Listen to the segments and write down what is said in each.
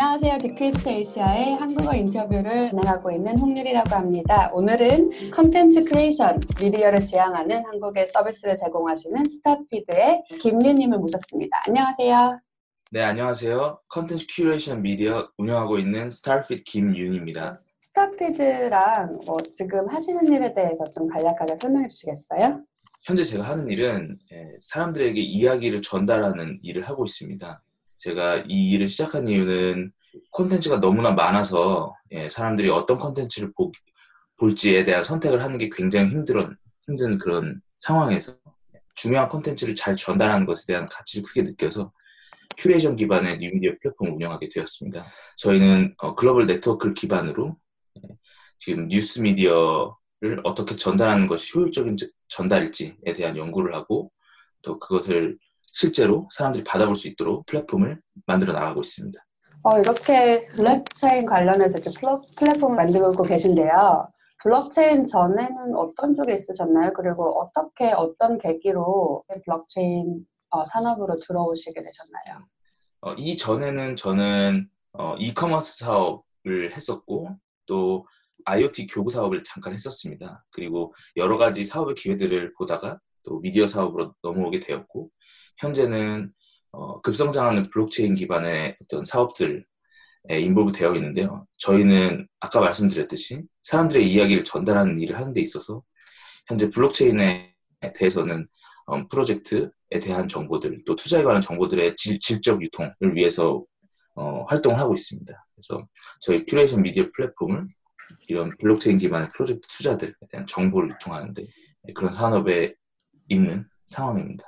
안녕하세요. Decrypt Asia의 한국어 인터뷰를 진행하고 있는 홍유리라고 합니다. 오늘은 컨텐츠 크리에이션, 미디어를 지향하는 한국의 서비스를 제공하시는 스타피드의 김윤님을 모셨습니다. 안녕하세요. 네, 안녕하세요. 컨텐츠 큐레이션 미디어 운영하고 있는 스타피드 김윤입니다. 스타피드랑 뭐 지금 하시는 일에 대해서 좀 간략하게 설명해 주시겠어요? 현재 제가 하는 일은 예, 사람들에게 이야기를 전달하는 일을 하고 있습니다. 제가 이 일을 시작한 이유는 콘텐츠가 너무나 많아서 예, 사람들이 어떤 콘텐츠를 볼지에 대한 선택을 하는 게 굉장히 힘든, 힘든 그런 상황에서 중요한 콘텐츠를 잘 전달하는 것에 대한 가치를 크게 느껴서 큐레이션 기반의 뉴미디어 플랫폼을 운영하게 되었습니다. 저희는 어, 글로벌 네트워크를 기반으로 예, 지금 뉴스 미디어를 어떻게 전달하는 것이 효율적인 전달일지에 대한 연구를 하고 또 그것을 실제로 사람들이 받아볼 수 있도록 플랫폼을 만들어 나가고 있습니다. 어, 이렇게 블록체인 관련해서 이렇게 플랫폼을 만들고 계신데요. 블록체인 전에는 어떤 쪽에 있으셨나요? 그리고 어떻게 어떤 계기로 블록체인 어, 산업으로 들어오시게 되셨나요? 어, 이 전에는 저는 어, 이커머스 사업을 했었고 또 IoT 교구 사업을 잠깐 했었습니다. 그리고 여러 가지 사업의 기회들을 보다가 또 미디어 사업으로 넘어오게 되었고 현재는 어, 급성장하는 블록체인 기반의 어떤 사업들에 involve 되어 있는데요. 저희는 아까 말씀드렸듯이 사람들의 이야기를 전달하는 일을 하는 데 있어서 현재 블록체인에 대해서는 음, 프로젝트에 대한 정보들 또 투자에 관한 정보들의 질, 적 유통을 위해서 어, 활동을 하고 있습니다. 그래서 저희 큐레이션 미디어 플랫폼을 이런 블록체인 기반의 프로젝트 투자들에 대한 정보를 유통하는데 그런 산업에 있는 상황입니다.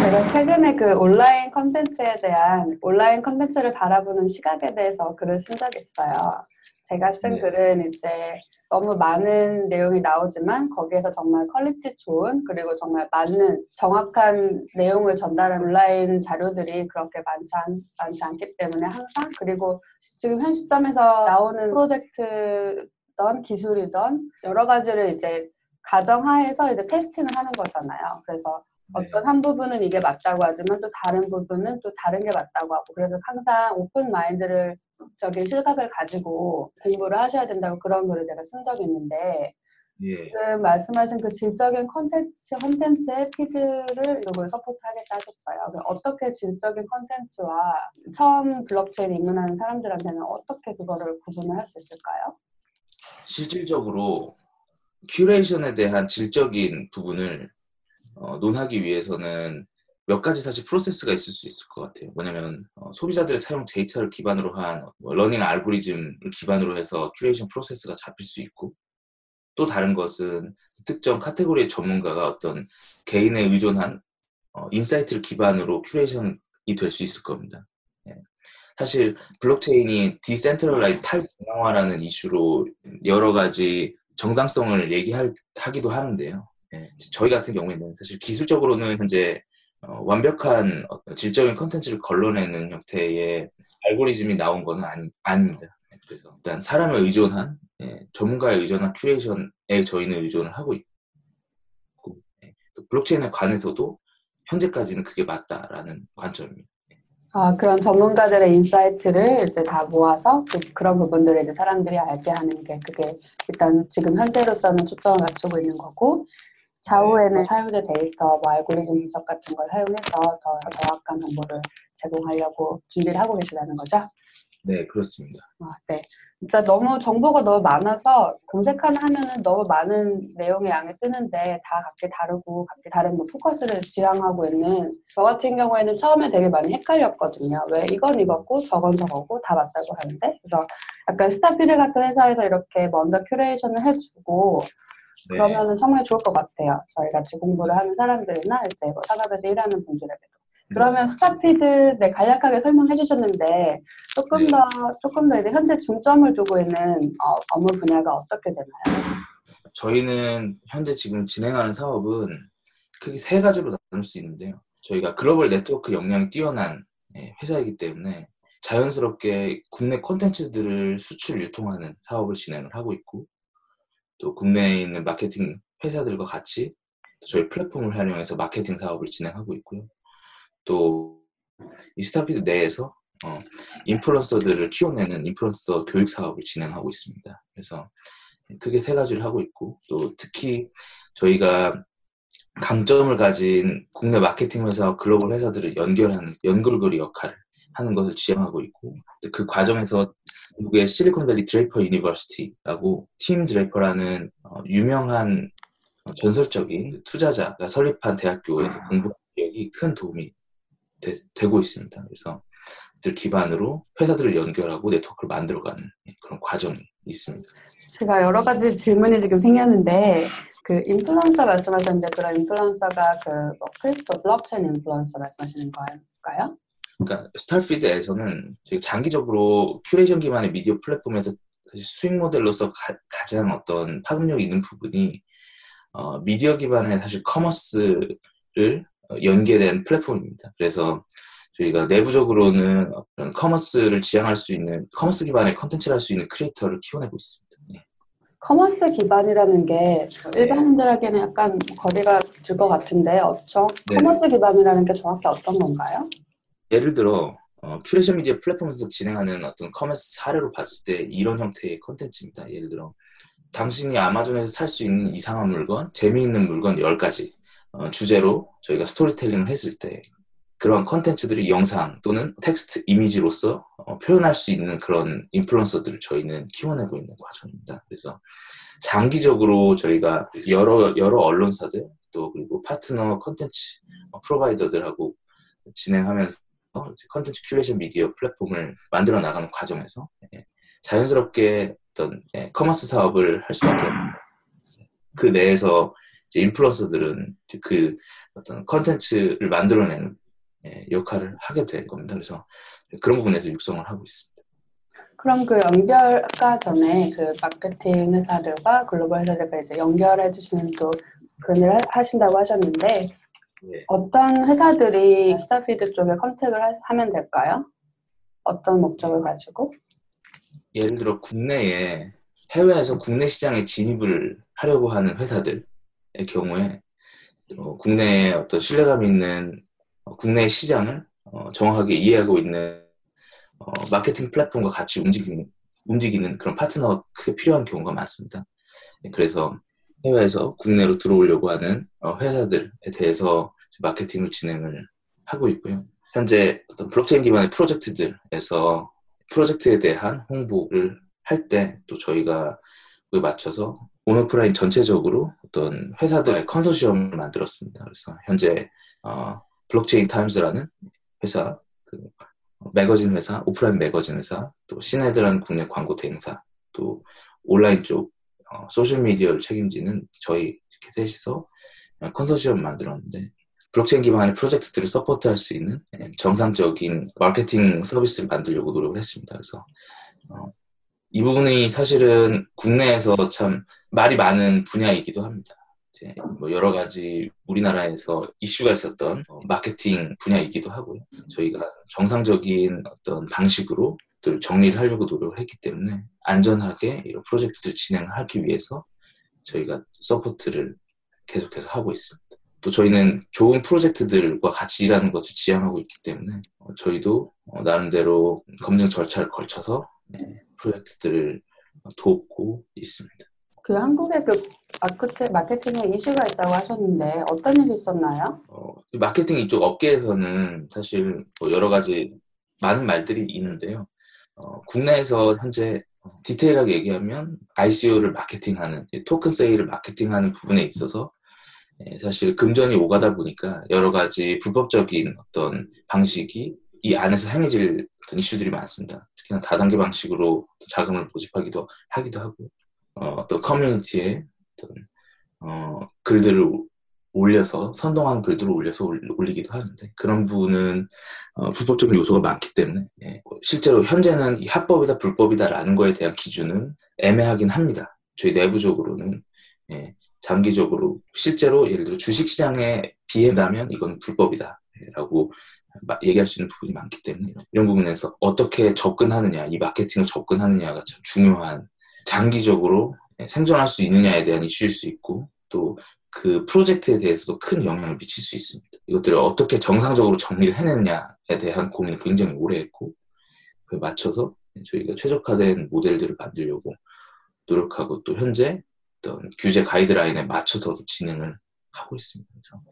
제가 최근에 그 온라인 컨텐츠에 대한 온라인 컨텐츠를 바라보는 시각에 대해서 글을 쓴 적이 있어요. 제가 쓴 네. 글은 이제 너무 많은 내용이 나오지만 거기에서 정말 quality 좋은 그리고 정말 맞는 정확한 내용을 전달하는 온라인 자료들이 그렇게 많지, 않, 많지 않기 때문에 항상 그리고 지금 현 시점에서 나오는 프로젝트던 기술이던 여러 가지를 이제 가정하에서 이제 testing을 하는 거잖아요. 그래서 네. 어떤 한 부분은 이게 맞다고 하지만 또 다른 부분은 또 다른 게 맞다고 하고 그래서 항상 open mind를 적인 시각을 가지고 공부를 하셔야 된다고 그런 글을 제가 쓴 적이 있는데 예. 지금 말씀하신 그 질적인 컨텐츠, 컨텐츠의 feed를 이걸 support하겠다 하셨어요. 어떻게 질적인 컨텐츠와 처음 블록체인 입문하는 사람들한테는 어떻게 그거를 구분을 할 수 있을까요? 실질적으로 curation에 대한 질적인 부분을 어, 논하기 위해서는 몇 가지 사실 process가 있을 수 있을 것 같아요. 뭐냐면 어, 소비자들의 사용 데이터를 기반으로 한 뭐 learning 알고리즘을 기반으로 해서 curation process가 잡힐 수 있고 또 다른 것은 특정 카테고리의 전문가가 어떤 개인에 의존한 어, insight를 기반으로 curation이 될 수 있을 겁니다. 예. 사실 블록체인이 decentralize 탈중앙화라는 이슈로 여러 가지 정당성을 얘기하기도 하는데요. 예, 저희 같은 경우에는 사실 기술적으로는 현재 어, 완벽한 질적인 컨텐츠를 걸러내는 형태의 알고리즘이 나온 것은 아니, 아닙니다. 그래서 일단 사람을 의존한 예, 전문가에 의존한 curation에 저희는 의존을 하고 있고 예, 또 블록체인에 관해서도 현재까지는 그게 맞다라는 관점입니다. 아, 그런 전문가들의 인사이트를 이제 다 모아서 그, 런 부분들을 이제 사람들이 알게 하는 게 그게 일단 지금 현재로서는 초점을 맞추고 있는 거고 차후에는 네. 사용자 데이터, 뭐 알고리즘 분석 같은 걸 사용해서 더 정확한 정보를 제공하려고 준비를 하고 계시다는 거죠? 네, 그렇습니다. 아, 네. 진짜 너무 정보가 너무 많아서 검색하는 하면은 너무 많은 내용의 양이 뜨는데 다 각기 다르고 각기 다른 뭐 포커스를 지향하고 있는 저 같은 경우에는 처음에 되게 많이 헷갈렸거든요. 왜 이건 이거고 저건 저거고 다 맞다고 하는데 그래서 약간 스타피드 같은 회사에서 이렇게 먼저 curation을 해주고 네. 그러면은 정말 좋을 것 같아요. 저희 같이 공부를 하는 사람들이나 이제 뭐 산업에서 일하는 분들에게도. 그러면 음. 스타피드 네, 간략하게 설명해 주셨는데 조금 네. 더 조금 더 이제 현재 중점을 두고 있는 어, 업무 분야가 어떻게 되나요? 저희는 현재 지금 진행하는 사업은 크게 세 가지로 나눌 수 있는데요. 저희가 글로벌 네트워크 역량이 뛰어난 예, 회사이기 때문에 자연스럽게 국내 콘텐츠들을 수출 유통하는 사업을 진행을 하고 있고 또 국내에 있는 마케팅 회사들과 같이 저희 플랫폼을 활용해서 마케팅 사업을 진행하고 있고요. 또 이 스타피드 내에서 어, 인플루언서들을 키워내는 인플루언서 교육 사업을 진행하고 있습니다. 그래서 크게 세 가지를 하고 있고 또 특히 저희가 강점을 가진 국내 마케팅 회사와 글로벌 회사들을 연결하는 연결고리 역할을 하는 것을 지향하고 있고 그 과정에서 미국의 실리콘밸리 드레이퍼 유니버시티라고 팀 드레이퍼라는 어, 유명한 전설적인 투자자가 설립한 대학교에서 공부한 기억이 큰 도움이 되, 고 있습니다. 그래서 들 기반으로 회사들을 연결하고 네트워크를 만들어가는 그런 과정이 있습니다. 제가 여러 가지 질문이 지금 생겼는데 그 인플루언서 말씀하셨는데 그런 인플루언서가 그뭐 crypto 블록체인 인플루언서 말씀하시는 걸까요? 그러니까 스타피드에서는 장기적으로 큐레이션 기반의 미디어 플랫폼에서 수익 모델로서 가, 장 어떤 파급력이 있는 부분이 어, 미디어 기반의 사실 commerce를 연계된 플랫폼입니다. 그래서 저희가 내부적으로는 어떤 commerce를 지향할 수 있는 commerce 기반의 컨텐츠를 할 수 있는 크리에이터를 키워내고 있습니다. 네. commerce 기반이라는 게 네. 일반인들에게는 약간 거리가 들 것 같은데 어쩌? 네. commerce 기반이라는 게 정확히 어떤 건가요? 예를 들어 어, 큐레이션 미디어 플랫폼에서 진행하는 어떤 commerce 사례로 봤을 때 이런 형태의 컨텐츠입니다. 예를 들어 당신이 아마존에서 살 수 있는 이상한 물건, 재미있는 물건 10가지 어, 주제로 저희가 스토리텔링을 했을 때 그런 컨텐츠들이 영상 또는 텍스트 이미지로서 어, 표현할 수 있는 그런 인플루언서들을 저희는 키워내고 있는 과정입니다. 그래서 장기적으로 저희가 여러 여러 언론사들 또 그리고 파트너 컨텐츠 어, provider들하고 진행하면서 컨텐츠 큐레이션 미디어 플랫폼을 만들어 나가는 과정에서 예, 자연스럽게 어떤 예, commerce 사업을 할 수밖에 그 내에서 인플루언서들은 그 어떤 컨텐츠를 만들어내는 예, 역할을 하게 될 겁니다. 그래서 그런 부분에서 육성을 하고 있습니다. 그럼 그 연결가 전에 그 마케팅 회사들과 글로벌 회사들과 이제 연결해 주시는 또 그런 일을 하신다고 하셨는데 네. 어떤 회사들이 스타피드 쪽에 컨택을 하, 면 될까요? 어떤 목적을 가지고? 예를 들어 국내에 해외에서 국내 시장에 진입을 하려고 하는 회사들의 경우에 어, 국내에 어떤 신뢰감 있는 어, 국내 시장을 어, 정확하게 이해하고 있는 어, 마케팅 플랫폼과 같이 움직이는, 움직이는 그런 파트너가 크게 필요한 경우가 많습니다. 네, 그래서 해외에서 국내로 들어오려고 하는 회사들에 대해서 마케팅을 진행을 하고 있고요. 현재 어떤 블록체인 기반의 프로젝트들에서 프로젝트에 대한 홍보를 할 때 또 저희가 그에 맞춰서 온오프라인 전체적으로 어떤 회사들의 컨소시엄을 만들었습니다. 그래서 현재 어, 블록체인 타임즈라는 회사, 그 매거진 회사, 오프라인 매거진 회사, 또 시네드라는 국내 광고 대행사, 또 온라인 쪽 어, 소셜 미디어를 책임지는 저희 셋이서 컨소시엄을 만들었는데 블록체인 기반의 프로젝트들을 support할 수 있는 예, 정상적인 마케팅 서비스를 만들려고 노력을 했습니다. 그래서 어, 이 부분이 사실은 국내에서 참 말이 많은 분야이기도 합니다. 이제 뭐 여러 가지 우리나라에서 이슈가 있었던 어, 마케팅 분야이기도 하고요. 저희가 정상적인 어떤 방식으로 정리를 하려고 노력을 했기 때문에 안전하게 이런 프로젝트를 진행하기 위해서 저희가 support를 계속해서 하고 있습니다. 또 저희는 좋은 프로젝트들과 같이 일하는 것을 지향하고 있기 때문에 어, 저희도 어, 나름대로 검증 절차를 걸쳐서 네, 프로젝트들을 돕고 있습니다. 그 한국의 그 마케팅, 마케팅에 이슈가 있다고 하셨는데 어떤 일이 있었나요? 어, 마케팅 이쪽 업계에서는 사실 뭐 여러 가지 많은 말들이 있는데요. 어, 국내에서 현재 디테일하게 얘기하면 ICO를 마케팅하는 토큰 세일을 마케팅하는 부분에 있어서 예, 사실 금전이 오가다 보니까 여러 가지 불법적인 어떤 방식이 이 안에서 행해질 어떤 이슈들이 많습니다. 특히나 다단계 방식으로 자금을 모집하기도 하기도 하고 어, 또 커뮤니티에 어떤 어, 글들을 올려서 선동하는 글들을 올려서 올리기도 하는데 그런 부분은 어, 불법적인 요소가 많기 때문에 예, 실제로 현재는 합법이다 불법이다라는 거에 대한 기준은 애매하긴 합니다. 저희 내부적으로는 예, 장기적으로 실제로 예를 들어 주식시장에 비해다면 이건 불법이다라고 얘기할 수 있는 부분이 많기 때문에 이런 부분에서 어떻게 접근하느냐 이 마케팅을 접근하느냐가 참 중요한 장기적으로 생존할 수 있느냐에 대한 이슈일 수 있고 또 그 프로젝트에 대해서도 큰 영향을 미칠 수 있습니다. 이것들을 어떻게 정상적으로 정리를 해내느냐에 대한 고민을 굉장히 오래 했고 그에 맞춰서 저희가 최적화된 모델들을 만들려고 노력하고 또 현재 어떤 규제 가이드라인에 맞춰서 진행을 하고 있습니다. 그래서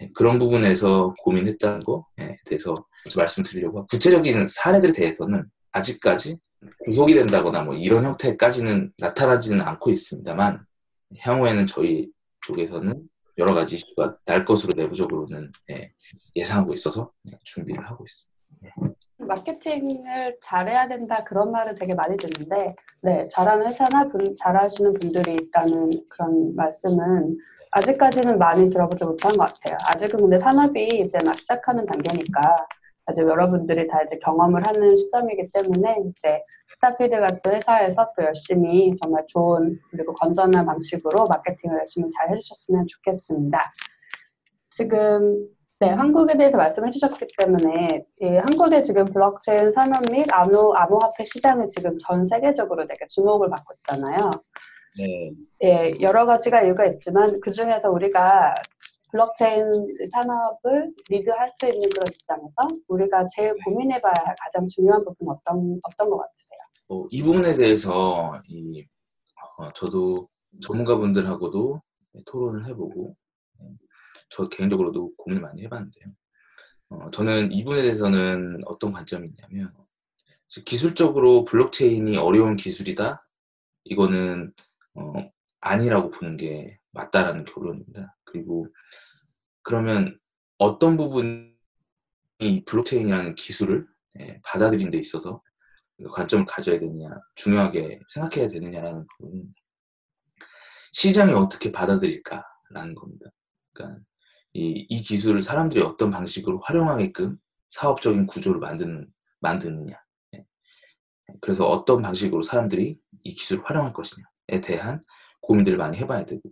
예, 그런 부분에서 고민했다는 거에 대해서 말씀드리려고 하고 구체적인 사례들에 대해서는 아직까지 구속이 된다거나 뭐 이런 형태까지는 나타나지는 않고 있습니다만 향후에는 저희 쪽에서는 여러 가지 이슈가 날 것으로 내부적으로는 예, 상하고 있어서 예, 준비를 하고 있습니다. 마케팅을 잘해야 된다 그런 말을 되게 많이 듣는데 네 잘하는 회사나 분, 잘하시는 분들이 있다는 그런 말씀은 아직까지는 많이 들어보지 못한 것 같아요. 아직은 근데 산업이 이제 막 시작하는 단계니까 아직 여러분들이 다 이제 경험을 하는 시점이기 때문에 이제 스타피드 같은 회사에서 또 열심히 정말 좋은 그리고 건전한 방식으로 마케팅을 열심히 잘 해주셨으면 좋겠습니다. 지금 네, 한국에 대해서 말씀해 주셨기 때문에 예, 한국의 지금 블록체인 산업 및 암호, 암호화폐 시장이 지금 전 세계적으로 되게 주목을 받고 있잖아요. 네. 예, 여러 가지가 이유가 있지만 그 중에서 우리가 블록체인 산업을 리드할 수 있는 그런 입장에서 우리가 제일 고민해봐야 할 가장 중요한 부분 어떤 어떤 것 같으세요? 어, 이 부분에 대해서 이, 어, 저도 전문가분들하고도 토론을 해보고 저 개인적으로도 고민을 많이 해봤는데요. 어, 저는 이 부분에 대해서는 어떤 관점이 있냐면 기술적으로 블록체인이 어려운 기술이다. 이거는 어, 아니라고 보는 게 맞다라는 결론입니다. 그리고 그러면 어떤 부분이 블록체인이라는 기술을 예, 받아들인 데 있어서 관점을 가져야 되느냐, 중요하게 생각해야 되느냐라는 부분은 시장이 어떻게 받아들일까라는 겁니다. 그러니까 이, 이 기술을 사람들이 어떤 방식으로 활용하게끔 사업적인 구조를 만드는, 만드느냐. 예. 그래서 어떤 방식으로 사람들이 이 기술을 활용할 것이냐에 대한 고민들을 많이 해봐야 되고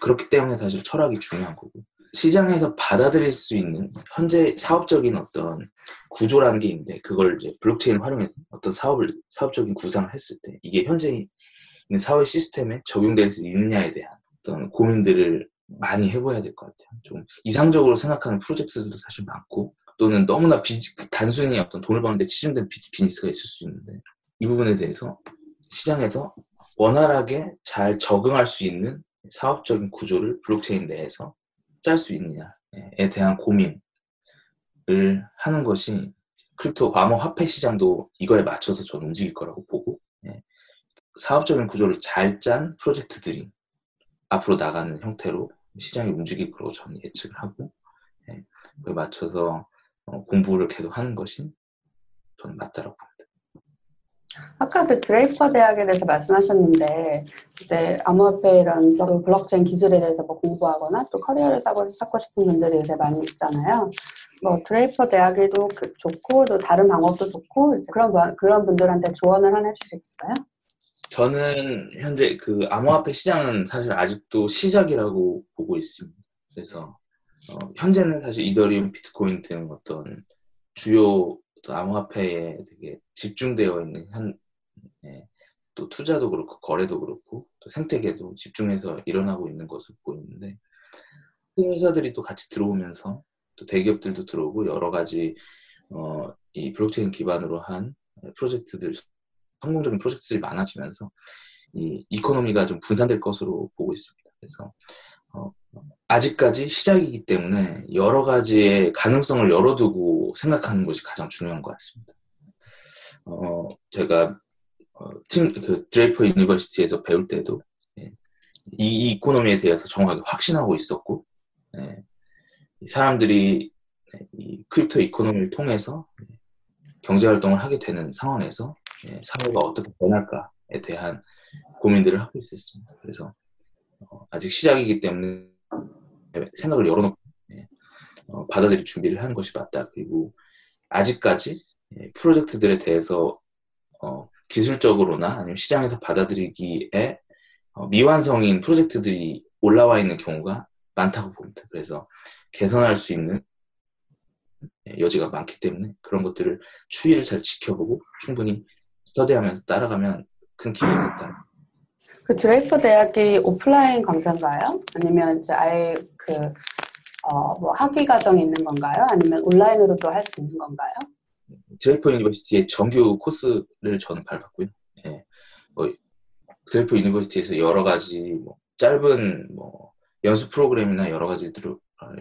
그렇기 때문에 사실 철학이 중요한 거고 시장에서 받아들일 수 있는 현재 사업적인 어떤 구조라는 게 있는데 그걸 이제 블록체인 활용해서 어떤 사업을 사업적인 구상을 했을 때 이게 현재 있는 사회 시스템에 적용될 수 있느냐에 대한 어떤 고민들을 많이 해봐야 될 것 같아요. 좀 이상적으로 생각하는 프로젝트들도 사실 많고 또는 너무나 비, 단순히 어떤 돈을 버는데 치중된 비, 비즈니스가 있을 수 있는데 이 부분에 대해서 시장에서 원활하게 잘 적응할 수 있는 사업적인 구조를 블록체인 내에서 짤 수 있느냐에 대한 고민을 하는 것이 crypto 암호 화폐 시장도 이거에 맞춰서 저는 움직일 거라고 보고 예. 사업적인 구조를 잘 짠 프로젝트들이 앞으로 나가는 형태로 시장이 움직일 거라고 저는 예측을 하고 네, 그에 맞춰서 어, 공부를 계속 하는 것이 저는 맞다라고 봅니다. 아까 그 드레이퍼 대학에 대해서 말씀하셨는데 이제 암호화폐 이런 블록체인 기술에 대해서 뭐 공부하거나 또 커리어를 쌓고, 쌓고 싶은 분들이 요새 많이 있잖아요. 뭐 드레이퍼 대학에도 그 좋고 또 다른 방법도 좋고 그런 그런 분들한테 조언을 하나 있어요? 저는 현재 그 암호화폐 시장은 사실 아직도 시작이라고 보고 있습니다. 그래서 어, 현재는 사실 이더리움, 비트코인 등 어떤 주요 암호화폐에 되게 집중되어 있는 한, 예, 또 투자도 그렇고 거래도 그렇고 또 생태계도 집중해서 일어나고 있는 것을 보이는데 회사들이 또 같이 들어오면서 또 대기업들도 들어오고 여러 가지 어, 이 블록체인 기반으로 한 프로젝트들 성공적인 프로젝트들이 많아지면서 이 economy가 좀 분산될 것으로 보고 있습니다. 그래서 어, 아직까지 시작이기 때문에 여러 가지의 가능성을 열어두고 생각하는 것이 가장 중요한 것 같습니다. 어, 제가 어, 팀, 그 Draper University에서 배울 때도 예, 이, 이 economy에 대해서 정확하게 확신하고 있었고 예, 사람들이 이 crypto economy를 통해서 경제 활동을 하게 되는 상황에서 예, 사회가 어떻게 변할까에 대한 고민들을 하고 있었습니다. 그래서 어, 아직 시작이기 때문에 생각을 열어놓고 예, 어, 받아들일 준비를 하는 것이 맞다. 그리고 아직까지 예, 프로젝트들에 대해서 어, 기술적으로나 아니면 시장에서 받아들이기에 어, 미완성인 프로젝트들이 올라와 있는 경우가 많다고 봅니다. 그래서 개선할 수 있는 예, 여지가 많기 때문에 그런 것들을 추이를 잘 지켜보고 충분히 스터디하면서 따라가면 큰 기회가 있다. 그 드레이퍼 대학이 오프라인 강좌인가요? 아니면 이제 아예 그, 어, 뭐 학위 과정이 있는 건가요? 아니면 온라인으로도 할 수 있는 건가요? Draper University의 정규 코스를 저는 밟았고요. 예, 뭐 Draper University에서 여러 가지 뭐 짧은 뭐 연수 프로그램이나 여러 가지들을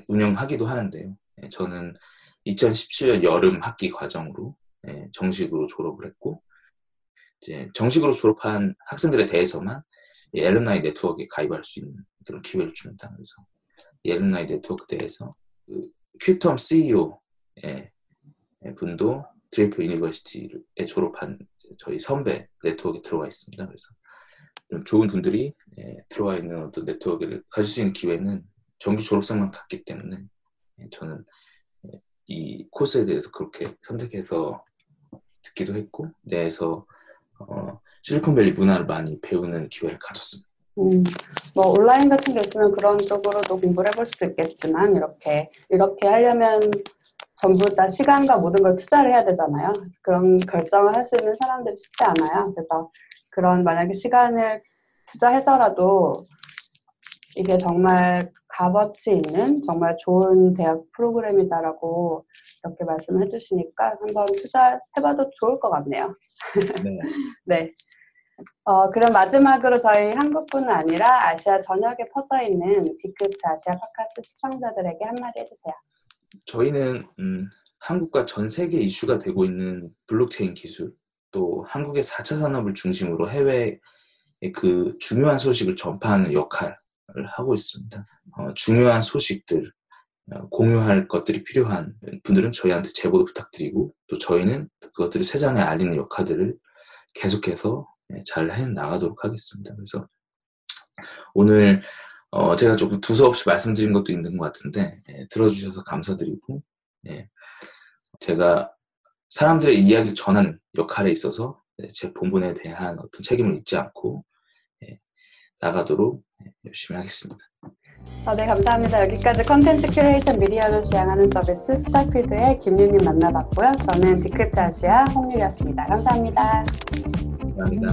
운영하기도 하는데요. 예, 저는 2017년 여름 학기 과정으로 예, 정식으로 졸업을 했고 이제 정식으로 졸업한 학생들에 대해서만 이 alumni 네트워크에 가입할 수 있는 그런 기회를 줍니다. 그래서 이 alumni 네트워크 대해서 그 Qtum CEO 의 분도 Draper University에 졸업한 저희 선배 네트워크에 들어와 있습니다. 그래서 좀 좋은 분들이 예, 들어와 있는 어떤 네트워크를 가질 수 있는 기회는 정규 졸업생만 갖기 때문에 예, 저는 예, 이 코스에 대해서 그렇게 선택해서 듣기도 했고 내에서 어, 실리콘밸리 문화를 많이 배우는 기회를 가졌습니다. 음, 뭐 온라인 같은 게 있으면 그런 쪽으로도 공부를 해볼 수도 있겠지만 이렇게 이렇게 하려면 전부 다 시간과 모든 걸 투자를 해야 되잖아요. 그런 결정을 할 수 있는 사람들이 쉽지 않아요. 그래서 그런 만약에 시간을 투자해서라도 이게 정말 값어치 있는 정말 좋은 대학 프로그램이다라고 이렇게 말씀을 해주시니까 한번 투자해봐도 좋을 것 같네요. 네. 네. 어, 그럼 마지막으로 저희 한국뿐 아니라 아시아 전역에 퍼져 있는 디크트 아시아 팟캐스트 시청자들에게 한마디 해주세요. 저희는 음, 한국과 전 세계 이슈가 되고 있는 블록체인 기술, 또 한국의 4차 산업을 중심으로 해외에 그 중요한 소식을 전파하는 역할을 하고 있습니다. 어, 중요한 소식들, 어, 공유할 것들이 필요한 분들은 저희한테 제보도 부탁드리고 또 저희는 그것들을 세상에 알리는 역할들을 계속해서 예, 잘해 나가도록 하겠습니다. 그래서 오늘 어, 제가 조금 두서없이 말씀드린 것도 있는 것 같은데 예, 들어주셔서 감사드리고 예, 제가 사람들의 이야기를 전하는 역할에 있어서 네, 제 본분에 대한 어떤 책임을 잊지 않고 예, 나가도록 예, 열심히 하겠습니다. 아, 네, 감사합니다. 여기까지 컨텐츠 큐레이션 미디어를 지향하는 서비스 스타피드의 김유님 만나봤고요. 저는 디크트 아시아 홍유리였습니다. 감사합니다. 감사합니다.